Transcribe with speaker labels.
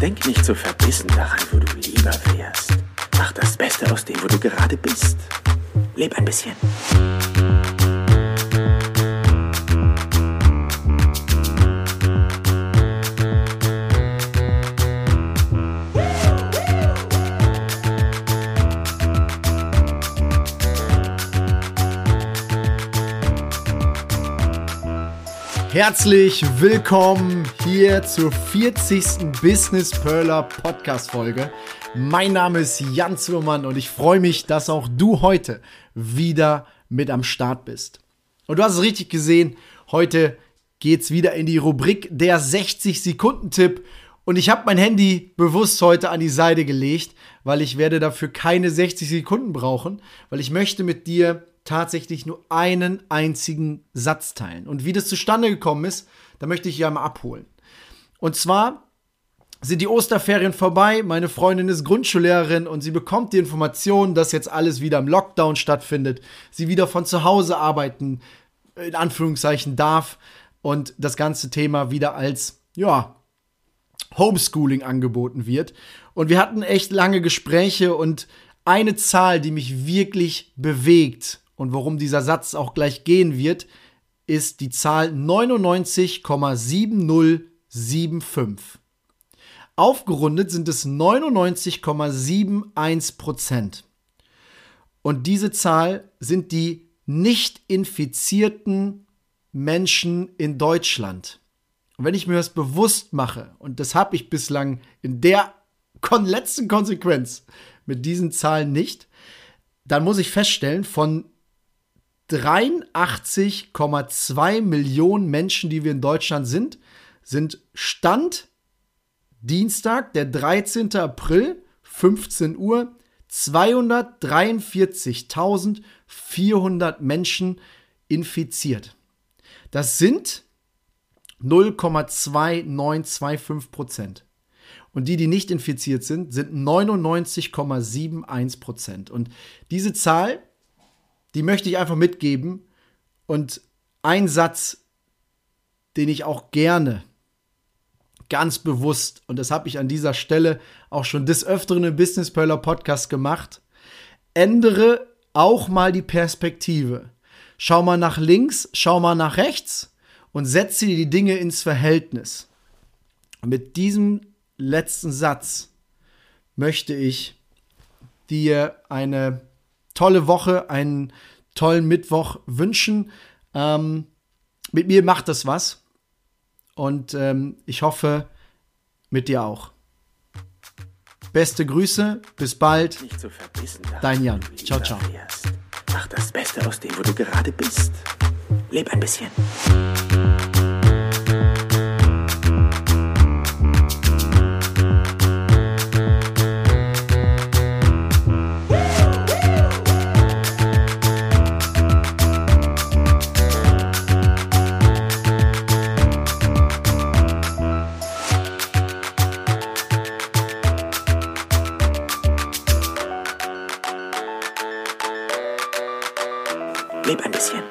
Speaker 1: Denk nicht so verbissen daran, wo du lieber wärst. Mach das Beste aus dem, wo du gerade bist. Leb ein bisschen.
Speaker 2: Herzlich willkommen hier zur 40. Business Perler Podcast Folge. Mein Name ist Jan Zimmermann und ich freue mich, dass auch du heute wieder mit am Start bist. Und du hast es richtig gesehen, heute geht's wieder in die Rubrik der 60 Sekunden Tipp und ich habe mein Handy bewusst heute an die Seite gelegt, weil ich werde dafür keine 60 Sekunden brauchen, weil ich möchte mit dir tatsächlich nur einen einzigen Satz teilen. Und wie das zustande gekommen ist, da möchte ich hier einmal abholen. Und zwar sind die Osterferien vorbei. Meine Freundin ist Grundschullehrerin und sie bekommt die Information, dass jetzt alles wieder im Lockdown stattfindet. Sie wieder von zu Hause arbeiten, in Anführungszeichen darf und das ganze Thema wieder als, ja, Homeschooling angeboten wird. Und wir hatten echt lange Gespräche und eine Zahl, die mich wirklich bewegt und worum dieser Satz auch gleich gehen wird, ist die Zahl 99,7075. Aufgerundet sind es 99,71 Prozent. Und diese Zahl sind die nicht infizierten Menschen in Deutschland. Und wenn ich mir das bewusst mache, und das habe ich bislang in der kon letzten Konsequenz mit diesen Zahlen nicht, dann muss ich feststellen, von 83,2 Millionen Menschen, die wir in Deutschland sind, sind Stand Dienstag, der 13. April, 15 Uhr, 243.400 Menschen infiziert. Das sind 0,2925 Prozent. Und die, die nicht infiziert sind, sind 99,71 Prozent. Und diese Zahl die möchte ich einfach mitgeben. Und ein Satz, den ich auch gerne ganz bewusst, und das habe ich an dieser Stelle auch schon des Öfteren im Business Perler Podcast gemacht, ändere auch mal die Perspektive. Schau mal nach links, schau mal nach rechts und setze die Dinge ins Verhältnis. Mit diesem letzten Satz möchte ich dir eine tolle Woche, einen tollen Mittwoch wünschen. Ähm, mit mir macht das was. Und ähm, ich hoffe, mit dir auch. Beste Grüße, bis bald. Dein Jan. Ciao, ciao.
Speaker 1: Mach das Beste aus dem, wo du gerade bist. Leb ein bisschen. Leb ein bisschen.